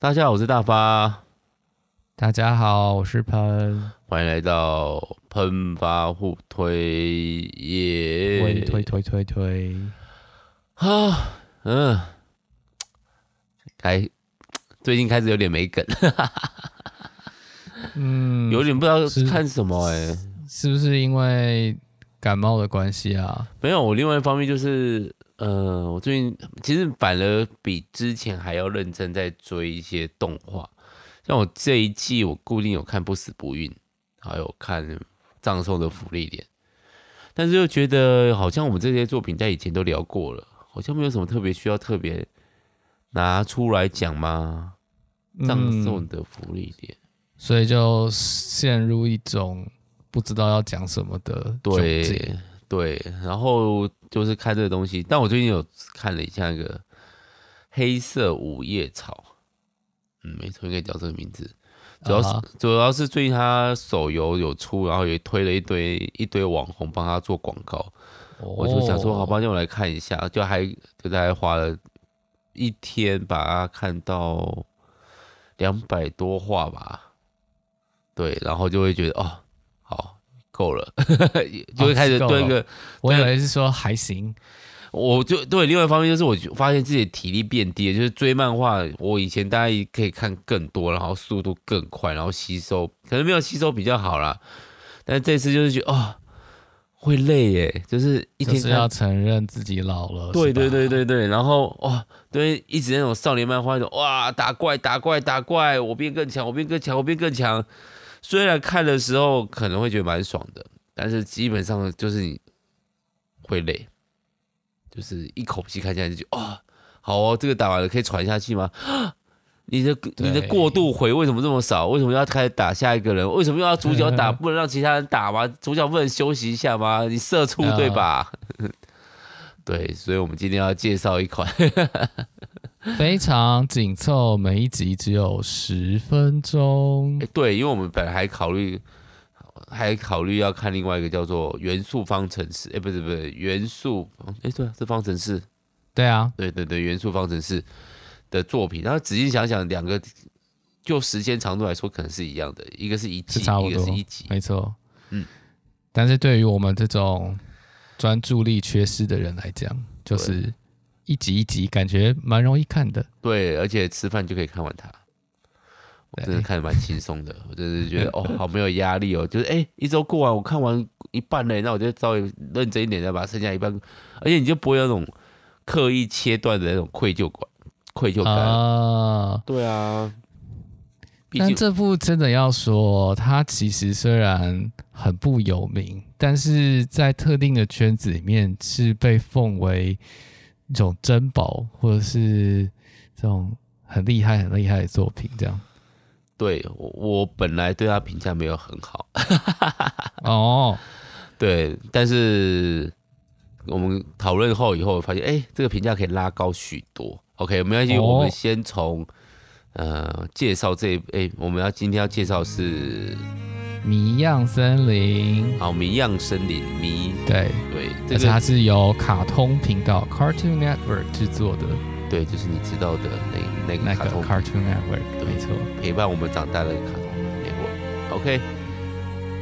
大家好，我是大发。大家好，我是喷。欢迎来到喷发互推耶！推推推推推。啊，嗯，开，最近开始有点没梗。嗯，有点不知道看什么哎、欸，是不是因为感冒的关系啊？没有，我另外一方面就是。呃，我最近其实反而比之前还要认真在追一些动画，像我这一季我固定有看《不死不孕》，还有看《葬送的福利莲》，但是又觉得好像我们这些作品在以前都聊过了，好像没有什么特别需要特别拿出来讲吗？《葬送的芙莉莲》，所以就陷入一种不知道要讲什么的对。对，然后就是看这个东西，但我最近有看了一下那个《黑色五叶草》，嗯，没错，应该叫这个名字。主要是、uh -huh. 主要是最近他手游有出，然后也推了一堆一堆网红帮他做广告，oh. 我就想说，好吧，那我来看一下，就还就大概花了一天把它看到两百多话吧，对，然后就会觉得哦，好。够了，就会开始对一个、哦，我以为是说还行，我就对另外一方面就是我发现自己的体力变低了，就是追漫画，我以前大家可以看更多，然后速度更快，然后吸收可能没有吸收比较好啦，但这次就是觉得哦会累耶，就是一天就是要承认自己老了，对对对对对，然后哇、哦，对，一直那种少年漫画那种哇打怪打怪打怪，我变更强，我变更强，我变更强。虽然看的时候可能会觉得蛮爽的，但是基本上就是你会累，就是一口气看下来就觉得啊，好哦，这个打完了可以喘下去吗？你的你的过度回为什么这么少？为什么要开始打下一个人？为什么又要主角打？不能让其他人打吗？主角不能休息一下吗？你社畜对吧？对，所以我们今天要介绍一款。非常紧凑，每一集只有十分钟。欸，对，因为我们本来还考虑，还考虑要看另外一个叫做《元素方程式》。哎，不是不是，元素，哎，对啊，是方程式。对啊，对对对，元素方程式的作品。然后仔细想想，两个就时间长度来说，可能是一样的，一个是一季，一个是一集，没错。嗯，但是对于我们这种专注力缺失的人来讲，就是。一集一集，感觉蛮容易看的。对，而且吃饭就可以看完它，我真的看的蛮轻松的。我真的觉得哦，好没有压力哦。就是哎，一周过完，我看完一半嘞，那我就稍微认真一点，再把剩下一半。而且你就不会有那种刻意切断的那种愧疚感，愧疚感啊。对啊。但这部真的要说，它其实虽然很不有名，但是在特定的圈子里面是被奉为。一种珍宝，或者是这种很厉害、很厉害的作品，这样。对，我我本来对他评价没有很好。哦，对，但是我们讨论后以后发现，哎，这个评价可以拉高许多。OK，没关系，我们先从呃介绍这一，哎，我们要今天要介绍是。谜样森林，好，谜样森林，谜，对对，而且它是由卡通频道 Cartoon Network 制作的，对，就是你知道的那那个卡通、那个、Cartoon Network，对，没错，陪伴我们长大的卡通 Network。OK，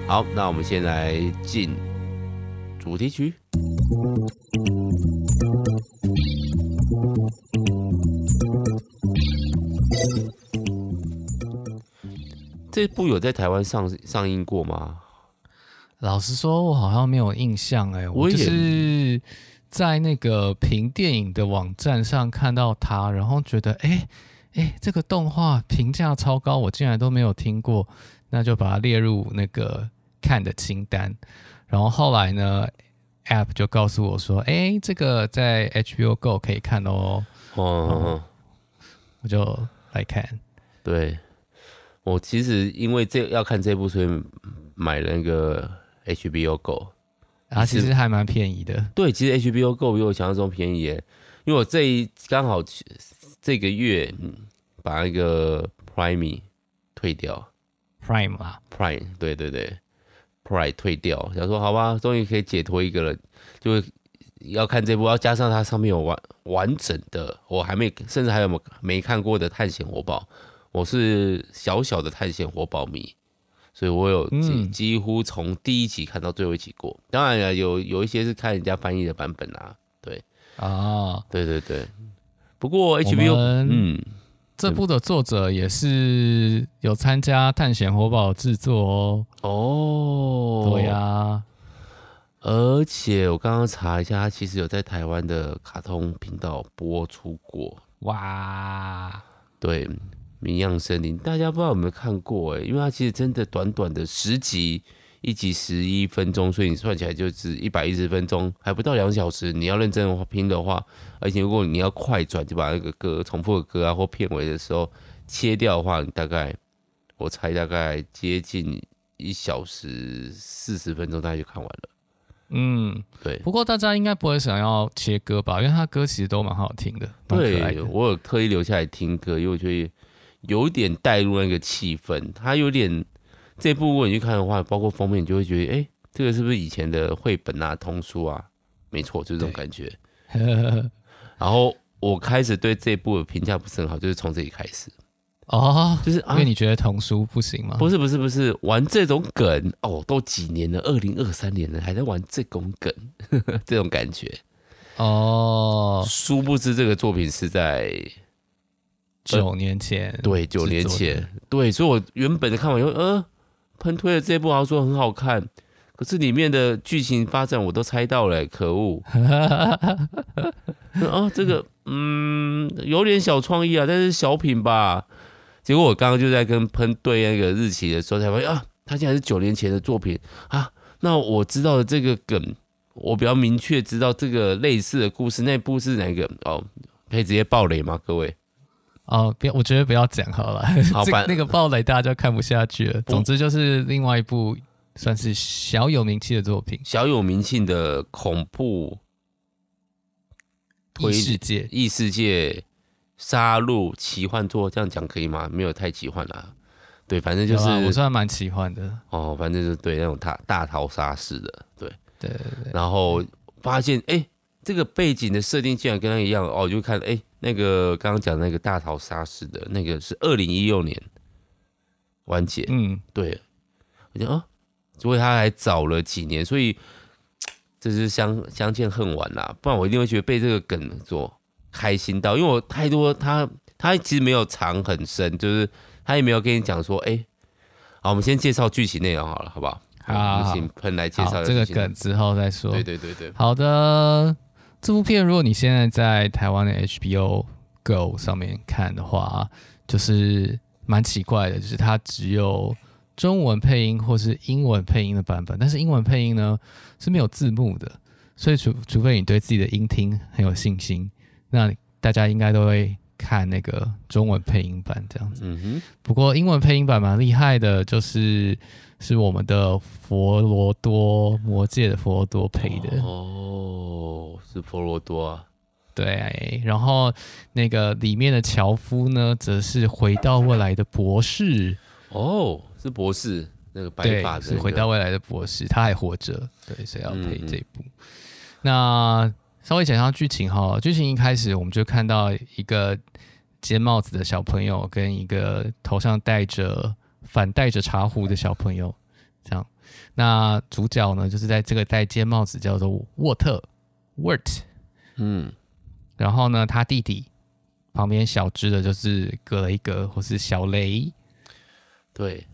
好，那我们先来进主题曲。这部有在台湾上上映过吗？老实说，我好像没有印象哎，我就是在那个评电影的网站上看到它，然后觉得哎哎，这个动画评价超高，我竟然都没有听过，那就把它列入那个看的清单。然后后来呢，App 就告诉我说，哎，这个在 HBO Go 可以看哦。哦，我就来看，对。我其实因为这要看这部，所以买了那个 HBO Go，啊，其实还蛮便宜的。对，其实 HBO Go 比我想象中便宜耶，因为我这一刚好这个月把那个 Prime 退掉，Prime 啊，Prime，对对对，Prime 退掉，想说好吧，终于可以解脱一个了，就会要看这部，要加上它上面有完完整的，我还没甚至还有没没看过的探险活宝。我是小小的探险活宝迷，所以我有几、嗯、几乎从第一集看到最后一集过。当然了，有有一些是看人家翻译的版本啊，对啊，对对对。不过 HBO 嗯，这部的作者也是有参加探险活宝制作哦。哦，对呀、啊，而且我刚刚查一下，他其实有在台湾的卡通频道播出过。哇，对。谜样森林，大家不知道有没有看过哎？因为它其实真的短短的十集，一集十一分钟，所以你算起来就是一百一十分钟，还不到两小时。你要认真拼的话，而且如果你要快转，就把那个歌重复的歌啊或片尾的时候切掉的话，你大概我猜大概接近一小时四十分钟，大概就看完了。嗯，对。不过大家应该不会想要切歌吧？因为他歌其实都蛮好听的。对，我有特意留下来听歌，因为我觉得。有点带入那个气氛，它有点这部如果你去看的话，包括封面，你就会觉得，哎、欸，这个是不是以前的绘本啊、通书啊？没错，就是这种感觉。然后我开始对这部的评价不是很好，就是从这里开始。哦，就是、啊、因为你觉得童书不行吗？不是，不是，不是，玩这种梗哦，都几年了，二零二三年了，还在玩这种梗，这种感觉。哦，殊不知这个作品是在。九年前，对，九年前，对，所以我原本的看完以后，呃，喷推了这部，好像说很好看，可是里面的剧情发展我都猜到了，可恶！啊，这个，嗯，有点小创意啊，但是小品吧。结果我刚刚就在跟喷对那个日期的时候，才发现啊，他竟然是九年前的作品啊。那我知道的这个梗，我比较明确知道这个类似的故事，那部是哪个？哦，可以直接爆雷吗，各位？哦，别，我觉得不要讲好了，好吧，那个暴雷大家就看不下去了。总之就是另外一部算是小有名气的作品，小有名气的恐怖异世界、异世界杀戮奇幻作，这样讲可以吗？没有太奇幻啦，对，反正就是我算蛮奇幻的哦，反正就是对那种大大逃杀式的，对对对，然后发现哎。欸这个背景的设定竟然跟他一样哦，就看哎，那个刚刚讲那个大逃杀式的那个是二零一六年完结，嗯，对，我觉得哦，所以他还早了几年，所以这是相相见恨晚啦，不然我一定会觉得被这个梗所开心到，因为我太多他他其实没有藏很深，就是他也没有跟你讲说哎，好，我们先介绍剧情内容好了，好不好？好，好，请喷来介绍这个梗之后再说。对对对对，好的。这部片，如果你现在在台湾的 HBO Go 上面看的话，就是蛮奇怪的，就是它只有中文配音或是英文配音的版本，但是英文配音呢是没有字幕的，所以除除非你对自己的音听很有信心，那大家应该都会看那个中文配音版这样子。嗯哼。不过英文配音版蛮厉害的，就是。是我们的佛罗多，魔界的佛罗多配的哦，是佛罗多啊，对，然后那个里面的樵夫呢，则是回到未来的博士哦，是博士，那个白发的、那个、是回到未来的博士，他还活着，对，所以要配这部。嗯、那稍微讲一下剧情哈，剧情一开始我们就看到一个尖帽子的小朋友跟一个头上戴着。反戴着茶壶的小朋友，这样。那主角呢，就是在这个戴尖帽子叫做沃特 （Wert），。嗯，然后呢，他弟弟旁边小只的就是格雷格或是小雷。对，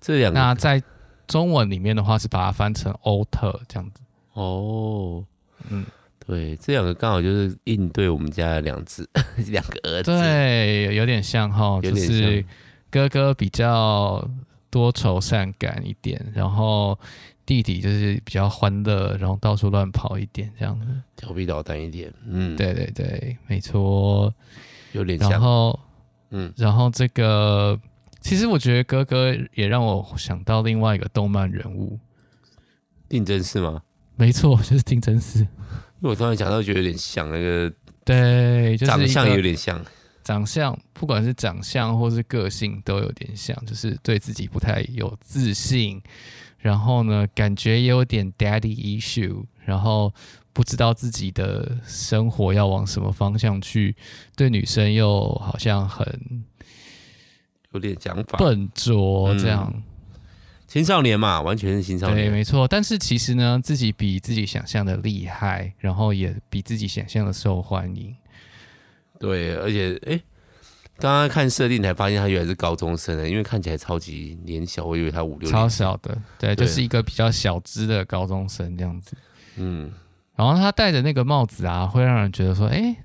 这两个。那在中文里面的话，是把它翻成欧特这样子。哦，嗯，对，这两个刚好就是应对我们家的两只 两个儿子。对，有点像哈，就是。哥哥比较多愁善感一点，然后弟弟就是比较欢乐，然后到处乱跑一点，这样子调皮捣蛋一点。嗯，对对对，没错，有点像。然后，嗯，然后这个其实我觉得哥哥也让我想到另外一个动漫人物，定真寺吗？没错，就是定真寺。因为我突然想到，觉得有点像那个，对，就是、长相有点像。长相，不管是长相或是个性，都有点像，就是对自己不太有自信，然后呢，感觉也有点 daddy issue，然后不知道自己的生活要往什么方向去，对女生又好像很有点想法，笨拙这样。嗯青少年嘛，完全是青少年。对，没错。但是其实呢，自己比自己想象的厉害，然后也比自己想象的受欢迎。对，而且哎，刚刚看设定才发现他原来是高中生呢，因为看起来超级年小，我以为他五六年。超小的，对，对就是一个比较小资的高中生这样子。嗯，然后他戴着那个帽子啊，会让人觉得说，哎。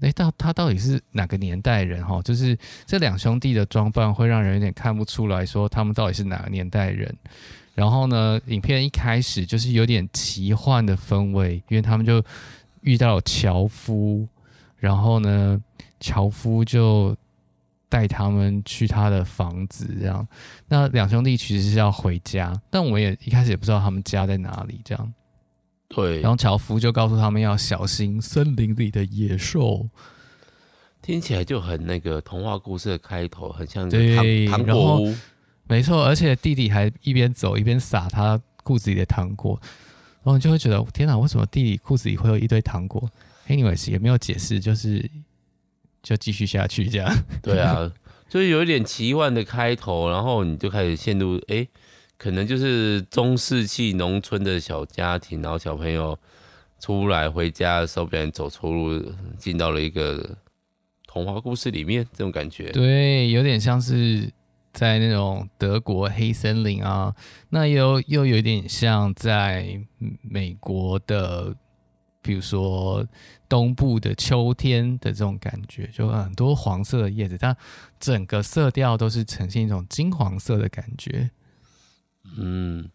哎，到他到底是哪个年代人？哈，就是这两兄弟的装扮会让人有点看不出来说他们到底是哪个年代人。然后呢，影片一开始就是有点奇幻的氛围，因为他们就遇到樵夫，然后呢，樵夫就带他们去他的房子，这样。那两兄弟其实是要回家，但我也一开始也不知道他们家在哪里，这样。对，然后樵夫就告诉他们要小心森林里的野兽，听起来就很那个童话故事的开头，很像对糖糖果屋。没错，而且弟弟还一边走一边撒他裤子里的糖果，然后你就会觉得天哪，为什么弟弟裤子里会有一堆糖果？Anyways 也没有解释，就是就继续下去这样。对啊，就是有一点奇幻的开头，然后你就开始陷入哎。诶可能就是中世纪农村的小家庭，然后小朋友出来回家的时候，不小心走错路，进到了一个童话故事里面，这种感觉。对，有点像是在那种德国黑森林啊，那又又有点像在美国的，比如说东部的秋天的这种感觉，就很多黄色的叶子，但整个色调都是呈现一种金黄色的感觉。嗯，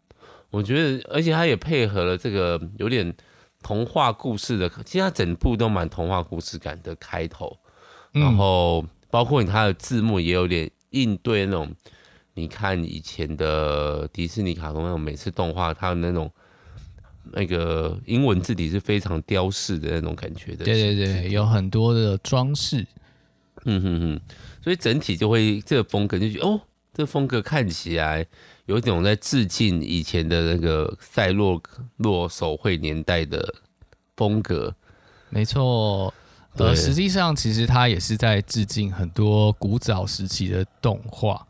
我觉得，而且他也配合了这个有点童话故事的，其实他整部都蛮童话故事感的开头，然后包括你他的字幕也有点应对那种，你看以前的迪士尼卡通那种每次动画，它的那种那个英文字体是非常雕饰的那种感觉的，对对对，有很多的装饰，嗯哼哼，所以整体就会这个风格就觉得哦，这个风格看起来。有一种在致敬以前的那个赛洛洛手绘年代的风格，没错。呃，实际上其实它也是在致敬很多古早时期的动画，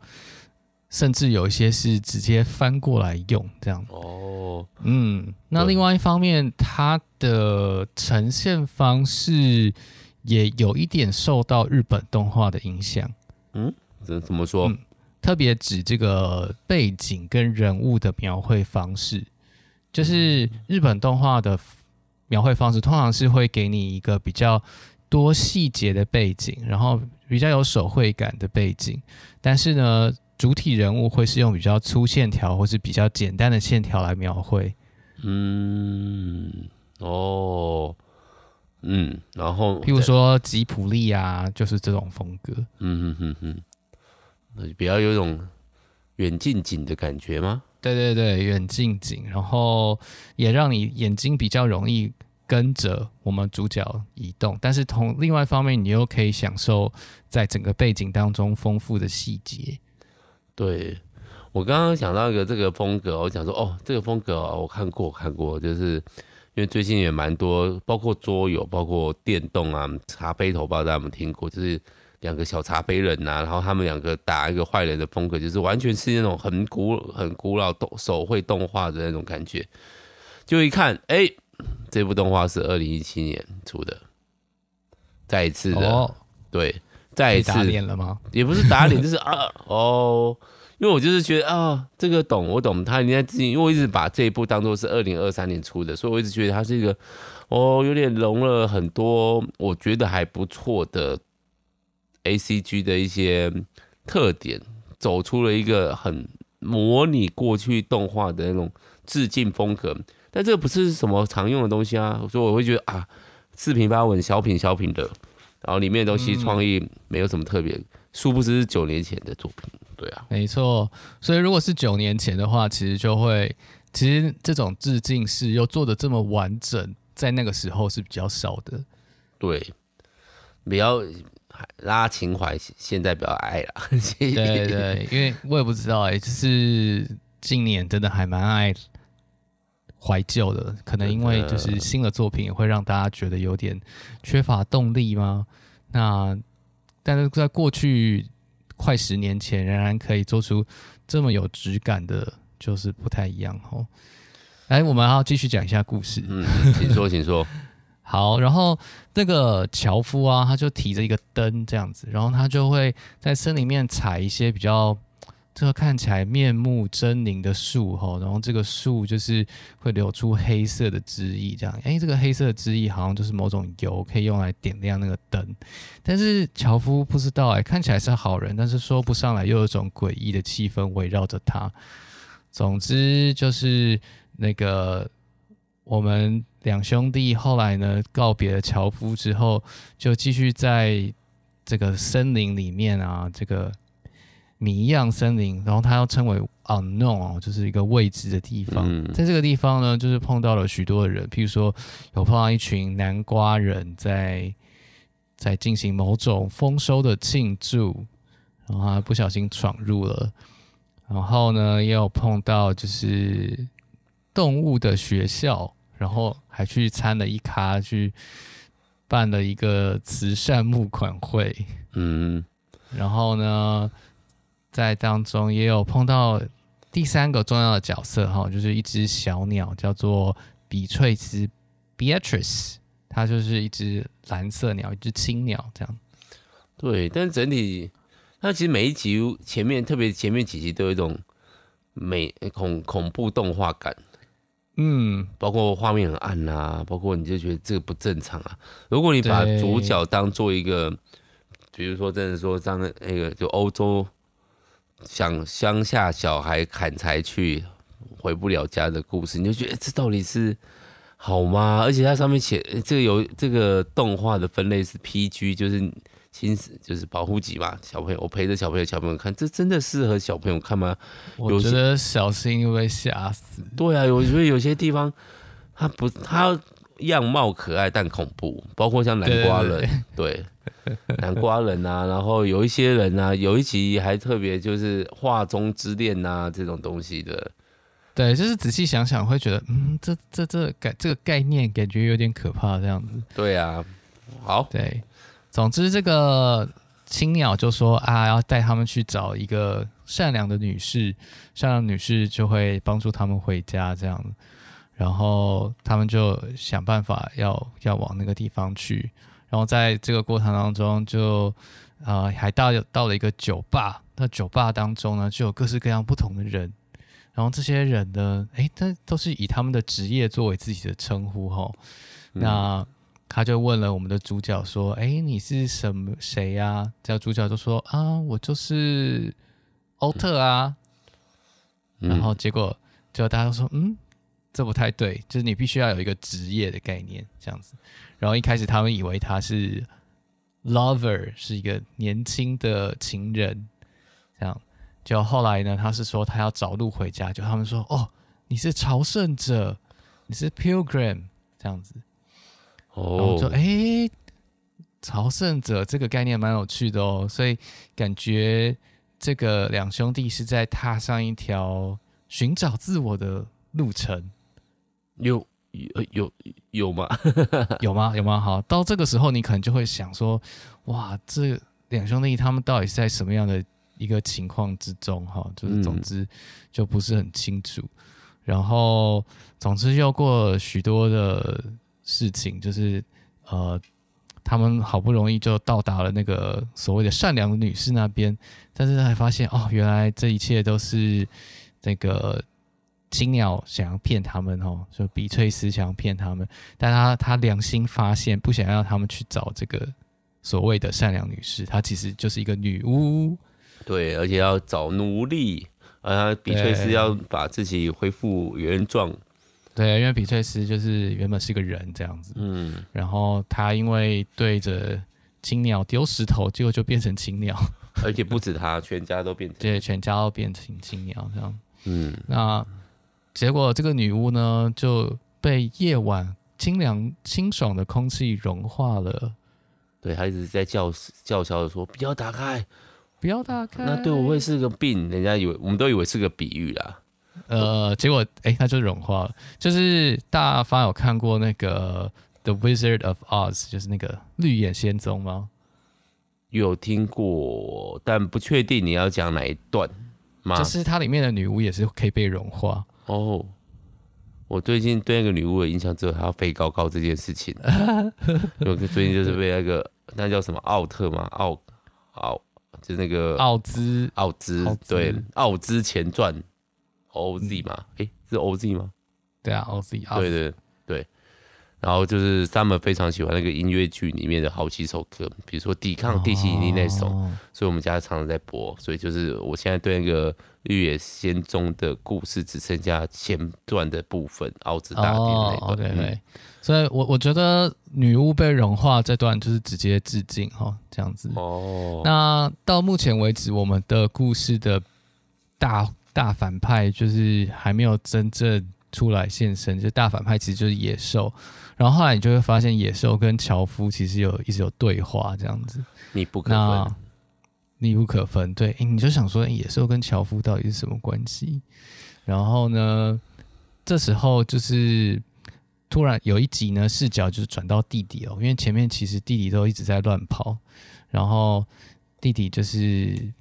甚至有一些是直接翻过来用这样。哦，嗯，那另外一方面，它的呈现方式也有一点受到日本动画的影响。嗯，怎怎么说？嗯特别指这个背景跟人物的描绘方式，就是日本动画的描绘方式，通常是会给你一个比较多细节的背景，然后比较有手绘感的背景，但是呢，主体人物会是用比较粗线条或是比较简单的线条来描绘。嗯，哦，嗯，然后譬如说吉普力啊，就是这种风格。嗯哼哼哼。比较有一种远近景的感觉吗？对对对，远近景，然后也让你眼睛比较容易跟着我们主角移动，但是同另外一方面，你又可以享受在整个背景当中丰富的细节。对，我刚刚想到一个这个风格，我想说哦，这个风格我看过看过，就是因为最近也蛮多，包括桌游，包括电动啊，茶杯头，不知道大家有没有听过，就是。两个小茶杯人呐、啊，然后他们两个打一个坏人的风格，就是完全是那种很古很古老动手绘动画的那种感觉。就一看，哎，这部动画是二零一七年出的，再一次的，哦、对，再一次打脸了吗？也不是打脸，就是 啊，哦，因为我就是觉得啊，这个懂，我懂，他应该自己，因为我一直把这一部当做是二零二三年出的，所以我一直觉得它是一个，哦，有点融了很多，我觉得还不错的。A C G 的一些特点，走出了一个很模拟过去动画的那种致敬风格，但这个不是什么常用的东西啊，所以我会觉得啊，四平八稳，小品小品的，然后里面的东西创意没有什么特别，殊不知是九年前的作品，对啊，没错，所以如果是九年前的话，其实就会，其实这种致敬式又做的这么完整，在那个时候是比较少的，对，比较。拉情怀，现在比较爱了。对对，因为我也不知道哎、欸，就是今年真的还蛮爱怀旧的，可能因为就是新的作品也会让大家觉得有点缺乏动力吗？那但是在过去快十年前，仍然可以做出这么有质感的，就是不太一样哦。来，我们要继续讲一下故事。嗯，请说，请说。好，然后那个樵夫啊，他就提着一个灯这样子，然后他就会在森林里面采一些比较。这个看起来面目狰狞的树哈，然后这个树就是会流出黑色的汁液，这样，哎，这个黑色的汁液好像就是某种油，可以用来点亮那个灯。但是樵夫不知道，哎，看起来是好人，但是说不上来，又有一种诡异的气氛围绕着他。总之就是那个我们两兄弟后来呢，告别了樵夫之后，就继续在这个森林里面啊，这个。谜样森林，然后它要称为 unknown 哦，就是一个未知的地方。嗯、在这个地方呢，就是碰到了许多的人，譬如说有碰到一群南瓜人在在进行某种丰收的庆祝，然后他不小心闯入了。然后呢，也有碰到就是动物的学校，然后还去参了一咖，去办了一个慈善募款会。嗯，然后呢，在当中也有碰到第三个重要的角色哈，就是一只小鸟，叫做比翠丝 （Beatrice），它就是一只蓝色鸟，一只青鸟这样。对，但整体它其实每一集前面，特别前面几集都有一种美恐恐怖动画感。嗯，包括画面很暗啊，包括你就觉得这个不正常啊。如果你把主角当做一个，比如说真的说当那个就欧洲。想乡下小孩砍柴去回不了家的故事，你就觉得这到底是好吗？而且它上面写这个有这个动画的分类是 PG，就是亲子，就是保护级嘛。小朋友，我陪着小朋友，小朋友看，这真的适合小朋友看吗？我觉得小心会被吓死。对啊，我觉得有些地方它不，它样貌可爱但恐怖，包括像南瓜人，对。南瓜人啊，然后有一些人啊，有一集还特别就是画中之恋啊这种东西的，对，就是仔细想想会觉得，嗯，这这这概这个概念感觉有点可怕这样子。对啊，好，对，总之这个青鸟就说啊，要带他们去找一个善良的女士，善良女士就会帮助他们回家这样，然后他们就想办法要要往那个地方去。然后在这个过程当中就，就呃还到到了一个酒吧。那酒吧当中呢，就有各式各样不同的人。然后这些人呢，诶，他都是以他们的职业作为自己的称呼哈。那他就问了我们的主角说：“哎，你是什么谁呀？”这个主角就说：“啊，我就是欧特啊。嗯”然后结果就大家都说：“嗯。”这不太对，就是你必须要有一个职业的概念，这样子。然后一开始他们以为他是 lover，是一个年轻的情人，这样。就后来呢，他是说他要找路回家，就他们说：“哦，你是朝圣者，你是 pilgrim，这样子。”哦，然后就哎，朝圣者这个概念蛮有趣的哦，所以感觉这个两兄弟是在踏上一条寻找自我的路程。有有有有吗？有吗？有吗？好，到这个时候你可能就会想说，哇，这两兄弟他们到底是在什么样的一个情况之中？哈，就是总之就不是很清楚。嗯、然后总之又过了许多的事情，就是呃，他们好不容易就到达了那个所谓的善良的女士那边，但是还发现哦，原来这一切都是那个。青鸟想要骗他们哦，就比翠丝想要骗他们，但他他良心发现，不想让他们去找这个所谓的善良女士，她其实就是一个女巫。对，而且要找奴隶，而比翠丝要把自己恢复原状。对，因为比翠丝就是原本是个人这样子，嗯，然后他因为对着青鸟丢石头，结果就变成青鸟，而且不止他，全家都变成，对，全家都变成青鸟这样，嗯，那。结果这个女巫呢，就被夜晚清凉清爽的空气融化了。对，她一直在叫叫嚣的说：“不要打开，不要打开。”那对我会是个病，人家以为我们都以为是个比喻啦。呃，结果哎、欸，它就融化了。就是大发有看过那个《The Wizard of Oz》，就是那个绿野仙踪吗？有听过，但不确定你要讲哪一段吗？就是它里面的女巫也是可以被融化哦。我最近对那个女巫的印象只有她要飞高高这件事情。我最近就是被那个那叫什么奥特吗？奥奥就是那个奥兹奥兹对奥兹前传 OZ 嘛？诶、欸，是 OZ 吗？对啊，OZ 对对对。然后就是 Summer 非常喜欢那个音乐剧里面的好几首歌，比如说抵抗地心引力那首，哦，所以我们家常常在播。所以就是我现在对那个绿野仙踪的故事只剩下前段的部分，奥兹大帝那段。对、哦、对、嗯。所以我我觉得女巫被融化这段就是直接致敬哈，这样子。哦。那到目前为止，我们的故事的大大反派就是还没有真正出来现身，就大反派其实就是野兽。然后后来你就会发现，野兽跟樵夫其实有一直有对话，这样子，你不可分，密不可分。对，你就想说，野兽跟樵夫到底是什么关系？然后呢，这时候就是突然有一集呢，视角就是转到弟弟哦，因为前面其实弟弟都一直在乱跑，然后弟弟就是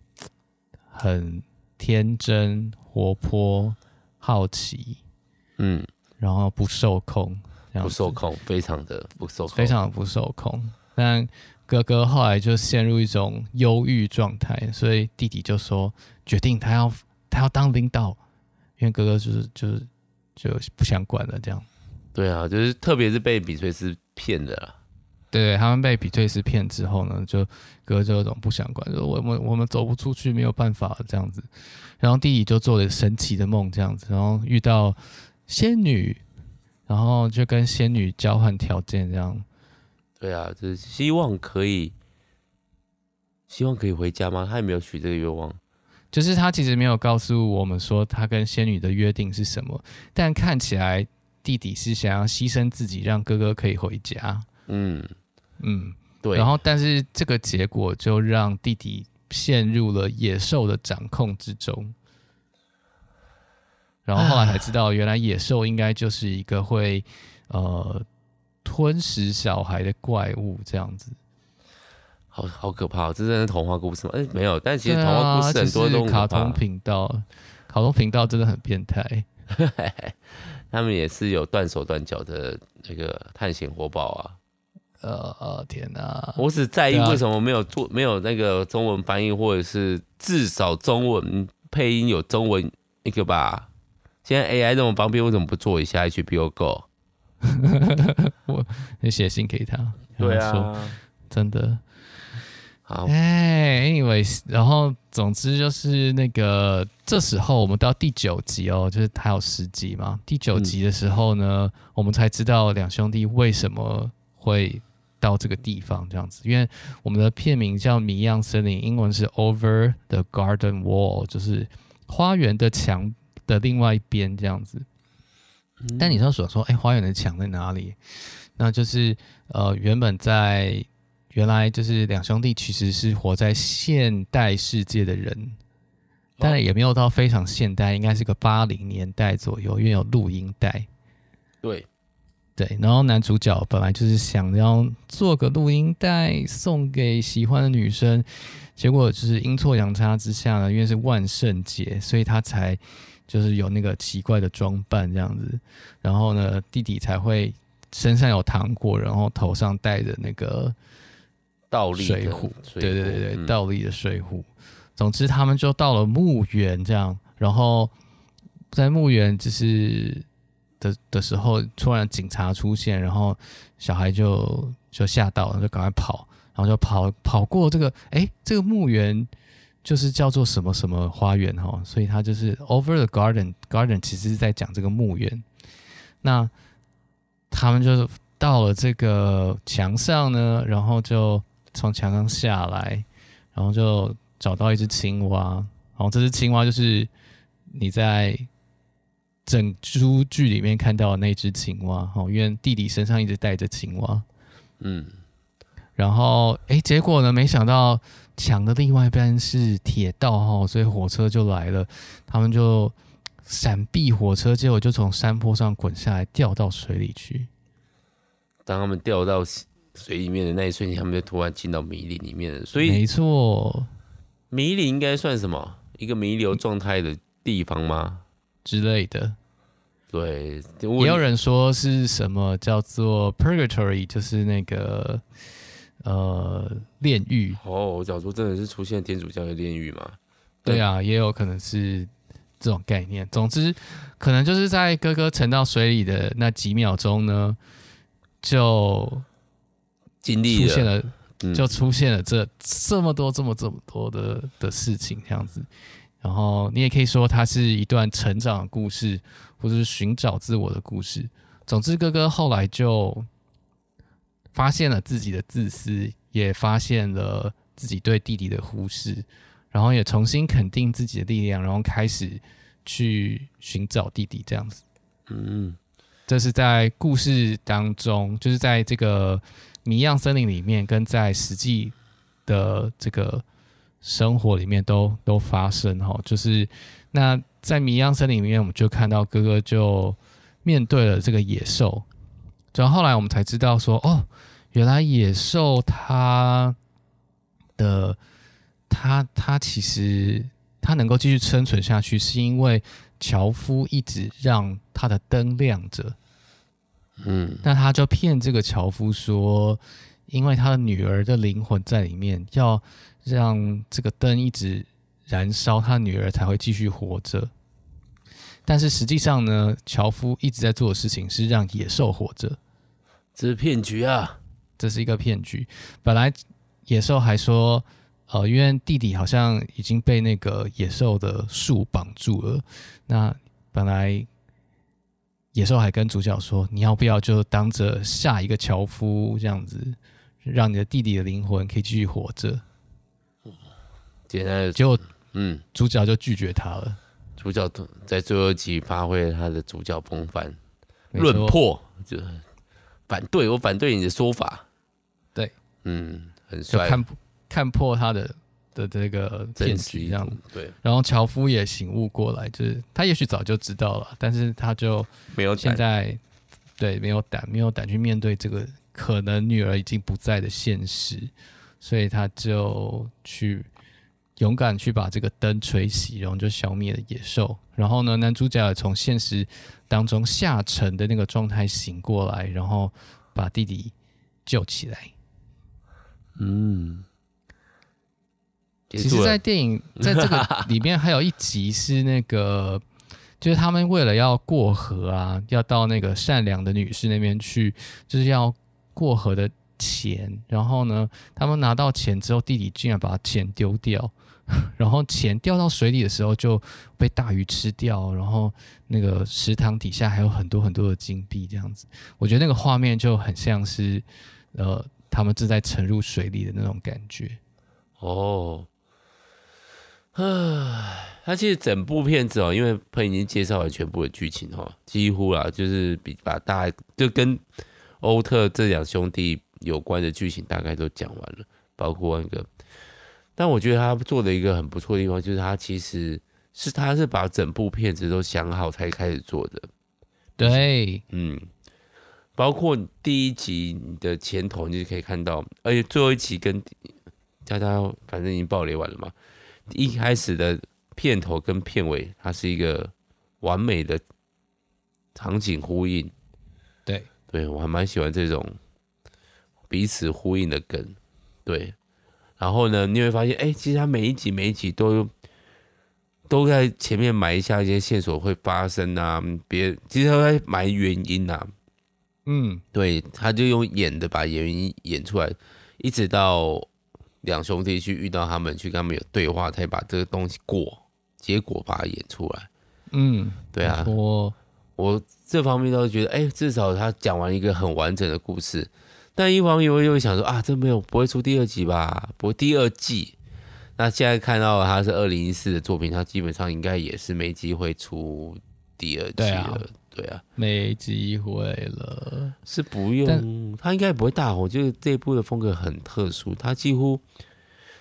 很天真、活泼、好奇，嗯，然后不受控。不受控，非常的不受控，非常的不受控。但哥哥后来就陷入一种忧郁状态，所以弟弟就说决定他要他要当领导，因为哥哥就是就是就不想管了这样。对啊，就是特别是被比崔斯骗的啦。对，他们被比崔斯骗之后呢，就哥哥就有种不想管，就我们我们走不出去，没有办法这样子。然后弟弟就做了神奇的梦这样子，然后遇到仙女。然后就跟仙女交换条件，这样。对啊，就是希望可以，希望可以回家吗？他也没有许这个愿望，就是他其实没有告诉我们说他跟仙女的约定是什么，但看起来弟弟是想要牺牲自己，让哥哥可以回家。嗯嗯，对。然后，但是这个结果就让弟弟陷入了野兽的掌控之中。然后后来才知道，原来野兽应该就是一个会呃吞食小孩的怪物，这样子，好好可怕！这真的是童话故事吗？哎，没有，但其实童话故事很多都卡通频道，卡通频道真的很变态，他们也是有断手断脚的那个探险活宝啊！呃呃，天哪！我只在意为什么没有做没有那个中文翻译，或者是至少中文配音有中文一个吧。现在 AI 这么方便，为什么不做一下 HBO Go？我你写信给他，对啊，真的好。哎，anyways，然后总之就是那个这时候我们到第九集哦，就是他有十集嘛。第九集的时候呢，嗯、我们才知道两兄弟为什么会到这个地方这样子，因为我们的片名叫《谜样森林》，英文是 Over the Garden Wall，就是花园的墙。的另外一边这样子，但你说所说，哎、欸，花园的墙在哪里？那就是呃，原本在原来就是两兄弟其实是活在现代世界的人，当然也没有到非常现代，应该是个八零年代左右，因为有录音带。对对，然后男主角本来就是想要做个录音带送给喜欢的女生，结果就是阴错阳差之下呢，因为是万圣节，所以他才。就是有那个奇怪的装扮这样子，然后呢，弟弟才会身上有糖果，然后头上戴着那个倒立水壶，对对对对，嗯、倒立的水壶。总之，他们就到了墓园这样，然后在墓园就是的的时候，突然警察出现，然后小孩就就吓到了，就赶快跑，然后就跑跑过这个，哎，这个墓园。就是叫做什么什么花园哈，所以它就是 Over the Garden，Garden 其实是在讲这个墓园。那他们就到了这个墙上呢，然后就从墙上下来，然后就找到一只青蛙。然后这只青蛙就是你在整出剧里面看到的那只青蛙哈，因为弟弟身上一直带着青蛙。嗯，然后哎，结果呢，没想到。墙的另外一边是铁道哈，所以火车就来了。他们就闪避火车，结果就从山坡上滚下来，掉到水里去。当他们掉到水里面的那一瞬间，他们就突然进到迷林里面了。所以，没错，迷林应该算什么？一个弥留状态的地方吗？之类的。对，也有人说是什么叫做 purgatory，就是那个呃炼狱。哦，假如说真的是出现天主教的炼狱吗？对啊，也有可能是这种概念。总之，可能就是在哥哥沉到水里的那几秒钟呢，就经历出现了，就出现了这这么多、这么这么多的的事情，这样子。然后你也可以说，它是一段成长的故事。或者是寻找自我的故事。总之，哥哥后来就发现了自己的自私，也发现了自己对弟弟的忽视，然后也重新肯定自己的力量，然后开始去寻找弟弟。这样子，嗯，这是在故事当中，就是在这个谜样森林里面，跟在实际的这个生活里面都都发生哈，就是那。在迷样森林里面，我们就看到哥哥就面对了这个野兽，然后后来我们才知道说，哦，原来野兽它的它它其实它能够继续生存下去，是因为樵夫一直让他的灯亮着，嗯，那他就骗这个樵夫说，因为他的女儿的灵魂在里面，要让这个灯一直。燃烧，他女儿才会继续活着。但是实际上呢，樵夫一直在做的事情是让野兽活着。这是骗局啊！这是一个骗局。本来野兽还说，呃，因为弟弟好像已经被那个野兽的树绑住了。那本来野兽还跟主角说，你要不要就当着下一个樵夫这样子，让你的弟弟的灵魂可以继续活着。现在结果。嗯，主角就拒绝他了。主角在最后一集发挥了他的主角风范，论破就反对，我反对你的说法。对，嗯，很帅，看看破他的的这个骗局，这样对。然后樵夫也醒悟过来，就是他也许早就知道了，但是他就没有现在对没有胆，没有胆去面对这个可能女儿已经不在的现实，所以他就去。勇敢去把这个灯吹熄，然后就消灭了野兽。然后呢，男主角也从现实当中下沉的那个状态醒过来，然后把弟弟救起来。嗯，其实，在电影在这个里面还有一集是那个，就是他们为了要过河啊，要到那个善良的女士那边去，就是要过河的钱。然后呢，他们拿到钱之后，弟弟竟然把钱丢掉。然后钱掉到水里的时候就被大鱼吃掉，然后那个池塘底下还有很多很多的金币，这样子，我觉得那个画面就很像是，呃，他们正在沉入水里的那种感觉。哦，唉，他其实整部片子哦，因为他已经介绍了全部的剧情哈，几乎啦，就是比把大就跟欧特这两兄弟有关的剧情大概都讲完了，包括那个。但我觉得他做的一个很不错的地方，就是他其实是他是把整部片子都想好才开始做的。对，嗯，包括第一集的前头你就可以看到，而且最后一集跟大家反正已经爆雷完了嘛。一开始的片头跟片尾，它是一个完美的场景呼应。对，对我还蛮喜欢这种彼此呼应的梗。对。然后呢，你会发现，哎，其实他每一集每一集都都在前面埋下一些线索会发生啊，别其实他在埋原因啊，嗯，对，他就用演的把原因演出来，一直到两兄弟去遇到他们，去跟他们有对话，才把这个东西过，结果把它演出来，嗯，对啊，我我这方面倒是觉得，哎，至少他讲完一个很完整的故事。但一方面我又会想说啊，这没有不会出第二集吧？不会第二季。那现在看到他是二零一四的作品，他基本上应该也是没机会出第二季了。对啊，没机会了。是不用，他应该不会大红。就是这一部的风格很特殊，他几乎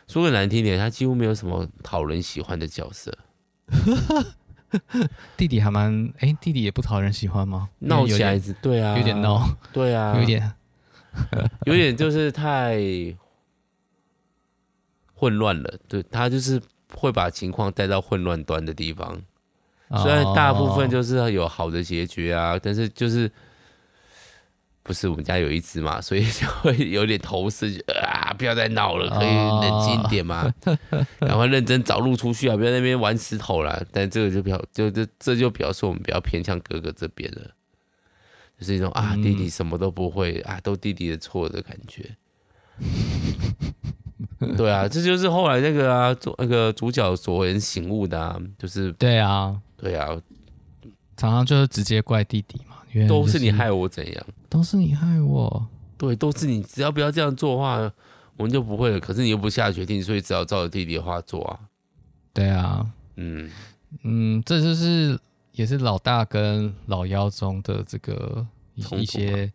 说个难听点，他几乎没有什么讨人喜欢的角色。弟弟还蛮哎、欸，弟弟也不讨人喜欢吗？闹起来子，对啊，有点闹，对啊，有点，有点就是太混乱了。对，他就是会把情况带到混乱端的地方。虽然大部分就是有好的结局啊，但是就是。不是我们家有一只嘛，所以就会有点头势啊！不要再闹了，可以冷静一点嘛，赶快认真找路出去啊！不要在那边玩石头啦。但这个就比较就这这就表示我们比较偏向哥哥这边了，就是一种啊弟弟什么都不会啊，都弟弟的错的感觉。对啊，这就是后来那个啊，做那个主角所为人醒悟的啊，就是对啊，对啊，常常就是直接怪弟弟嘛。都是你害我怎样？都是你害我。对，都是你。只要不要这样做的话，我们就不会了。可是你又不下决定，所以只好照着弟弟的话做啊。对啊，嗯嗯，这就是也是老大跟老幺中的这个一些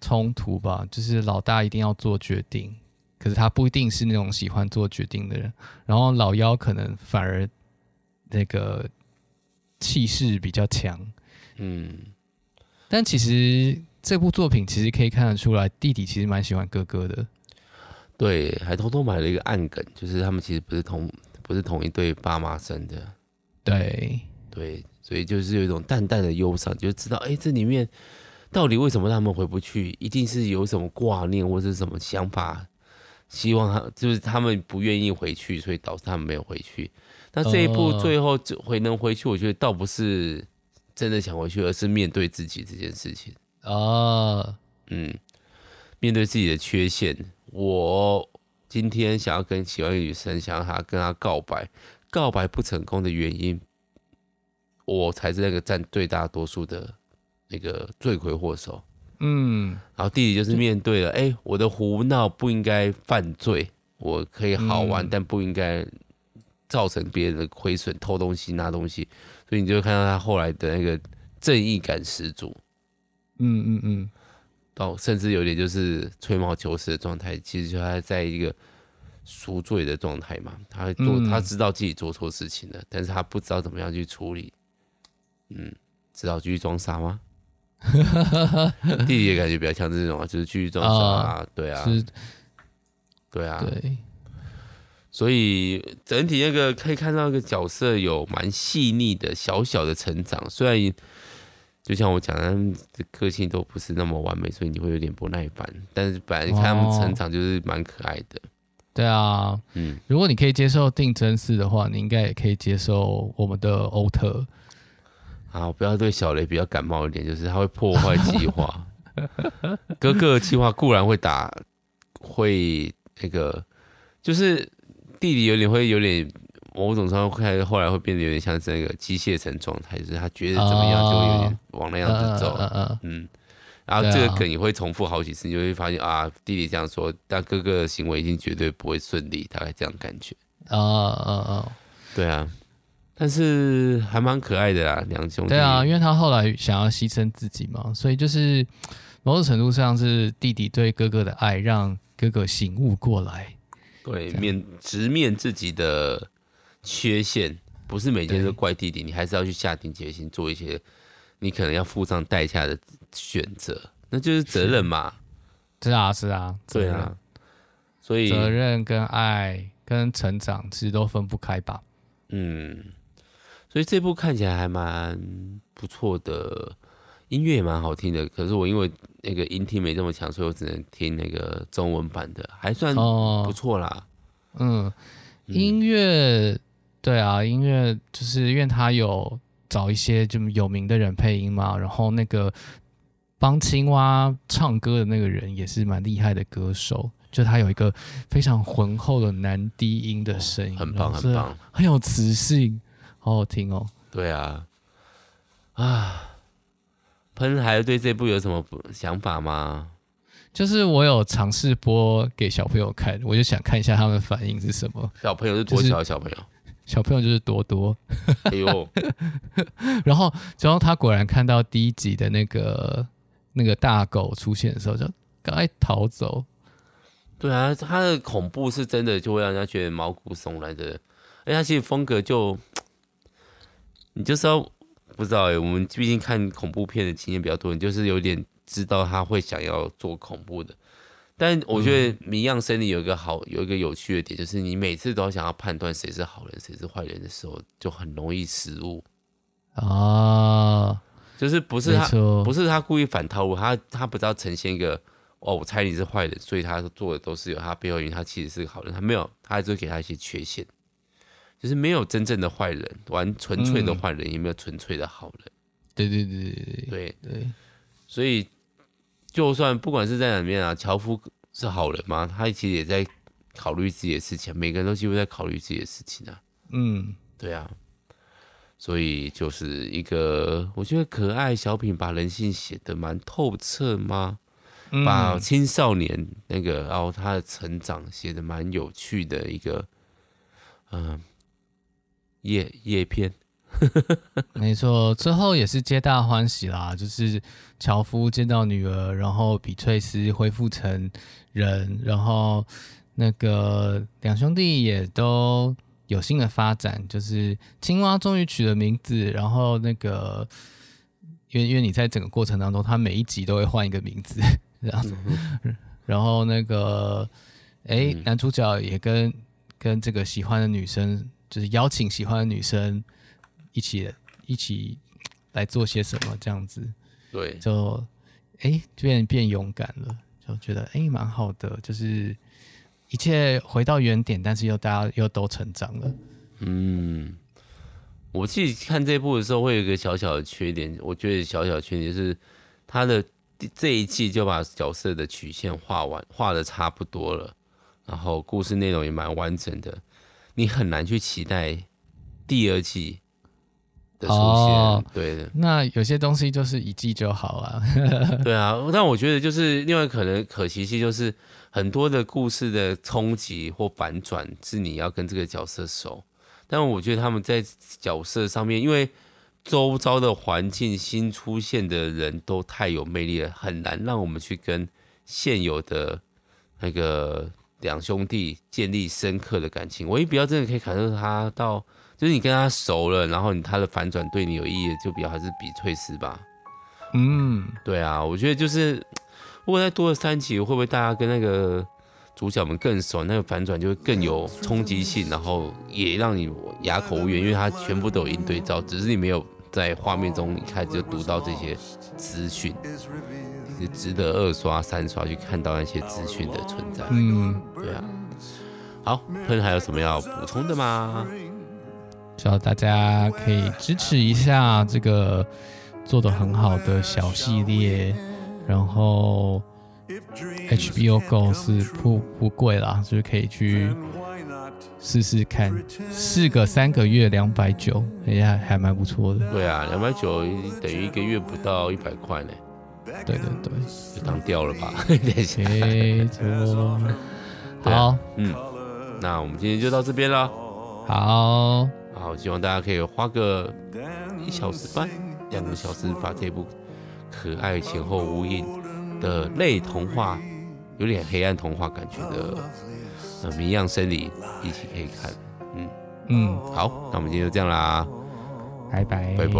冲突吧。就是老大一定要做决定，可是他不一定是那种喜欢做决定的人。然后老幺可能反而那个气势比较强，嗯。但其实这部作品其实可以看得出来，弟弟其实蛮喜欢哥哥的。对，还偷偷买了一个暗梗，就是他们其实不是同不是同一对爸妈生的。对对，所以就是有一种淡淡的忧伤，就知道哎，这里面到底为什么他们回不去？一定是有什么挂念或者什么想法，希望他就是他们不愿意回去，所以导致他们没有回去。那这一步最后回能回去，我觉得倒不是。真的想回去，而是面对自己这件事情啊，嗯，面对自己的缺陷。我今天想要跟喜欢的女生，想要她跟她告白，告白不成功的原因，我才是那个占最大多数的那个罪魁祸首。嗯，然后弟弟就是面对了，哎、欸，我的胡闹不应该犯罪，我可以好玩，嗯、但不应该造成别人的亏损，偷东西、拿东西。所以你就看到他后来的那个正义感十足，嗯嗯嗯，到甚至有点就是吹毛求疵的状态，其实就他在一个赎罪的状态嘛。他会做，他知道自己做错事情了，但是他不知道怎么样去处理。嗯，知道继续装傻吗？弟弟也感觉比较像这种啊，就是继续装傻啊，对啊，对啊，对。所以整体那个可以看到一个角色有蛮细腻的小小的成长，虽然就像我讲的，他们的个性都不是那么完美，所以你会有点不耐烦。但是本来看他们成长就是蛮可爱的。对啊，嗯，如果你可以接受定真寺的话，你应该也可以接受我们的欧特。啊，我不要对小雷比较感冒一点，就是他会破坏计划。哥哥的计划固然会打，会那个就是。弟弟有点会有点某种程度开始后来会变得有点像是那个机械神状态，就是他觉得怎么样就会有点往那样子走，嗯，然后这个梗也会重复好几次，你就会发现啊，弟弟这样说，但哥哥的行为一定绝对不会顺利，大概这样感觉，啊啊啊，对啊，但是还蛮可爱的啊，两兄弟，对啊，因为他后来想要牺牲自己嘛，所以就是某种程度上是弟弟对哥哥的爱让哥哥醒悟过来。对，面直面自己的缺陷，不是每件都怪弟弟，你还是要去下定决心做一些你可能要付上代价的选择，那就是责任嘛。是啊，是啊，对啊。所以责任跟爱跟成长其实都分不开吧？嗯，所以这部看起来还蛮不错的。音乐也蛮好听的，可是我因为那个音听没这么强，所以我只能听那个中文版的，还算不错啦。哦、嗯，音乐对啊，音乐就是因为他有找一些就有名的人配音嘛，然后那个帮青蛙唱歌的那个人也是蛮厉害的歌手，就他有一个非常浑厚的男低音的声音，哦、很棒很棒，很有磁性，好好听哦。对啊，啊。喷还对这部有什么想法吗？就是我有尝试播给小朋友看，我就想看一下他们反应是什么。小朋友是多小的小朋友？小朋友就是多多。哎呦！然后，然后他果然看到第一集的那个那个大狗出现的时候，就赶快逃走。对啊，他的恐怖是真的，就会让人家觉得毛骨悚然的。而且他其实风格就。你就是要不知道哎、欸，我们毕竟看恐怖片的经验比较多，你就是有点知道他会想要做恐怖的。但我觉得《谜样森林》有一个好，有一个有趣的点，就是你每次都要想要判断谁是好人，谁是坏人的时候，就很容易失误啊。就是不是他，不是他故意反套路，他他不知道呈现一个哦，我猜你是坏人，所以他做的都是有他背后原因，他其实是个好人，他没有，他就给他一些缺陷，就是没有真正的坏人，玩纯粹的坏人，也没有纯粹的好人。对对对对对对，所以。就算不管是在哪边啊，樵夫是好人吗？他其实也在考虑自己的事情，每个人都几乎在考虑自己的事情啊。嗯，对啊，所以就是一个我觉得可爱小品，把人性写的蛮透彻吗？嗯、把青少年那个然后他的成长写的蛮有趣的一个嗯叶叶片。没错，最后也是皆大欢喜啦，就是樵夫见到女儿，然后比翠丝恢复成人，然后那个两兄弟也都有新的发展，就是青蛙终于取了名字，然后那个因为因为你在整个过程当中，他每一集都会换一个名字，这样子，然后那个哎，男主角也跟跟这个喜欢的女生，就是邀请喜欢的女生。一起一起来做些什么这样子，对，就哎变变勇敢了，就觉得哎蛮好的，就是一切回到原点，但是又大家又都成长了。嗯，我自己看这部的时候会有一个小小的缺点，我觉得小小的缺点就是他的这一季就把角色的曲线画完，画的差不多了，然后故事内容也蛮完整的，你很难去期待第二季。的出现，哦、对的。那有些东西就是一季就好啊。对啊，但我觉得就是另外可能可惜性就是很多的故事的冲击或反转是你要跟这个角色熟，但我觉得他们在角色上面，因为周遭的环境新出现的人都太有魅力了，很难让我们去跟现有的那个两兄弟建立深刻的感情。我一比较真的可以感受他到。就是你跟他熟了，然后你他的反转对你有意义，就比较还是比翠丝吧。嗯，对啊，我觉得就是如果再多了三集，会不会大家跟那个主角们更熟，那个反转就会更有冲击性，然后也让你哑口无言，因为他全部都有应对照，只是你没有在画面中一开始就读到这些资讯，是值得二刷三刷去看到那些资讯的存在。嗯，对啊。好，喷还有什么要补充的吗？希望大家可以支持一下这个做的很好的小系列，然后 HBO Go 是不不贵啦，就是可以去试试看，试个三个月两百九，哎呀，还蛮不错的。对啊，两百九等于一个月不到一百块呢。对对对，就当掉了吧。没错。好，嗯，那我们今天就到这边了。好。好，希望大家可以花个一小时半、两个小时，把这部可爱前后呼应的类童话，有点黑暗童话感觉的不一样森林，一起可以看。嗯嗯，好，那我们今天就这样啦，拜拜拜拜。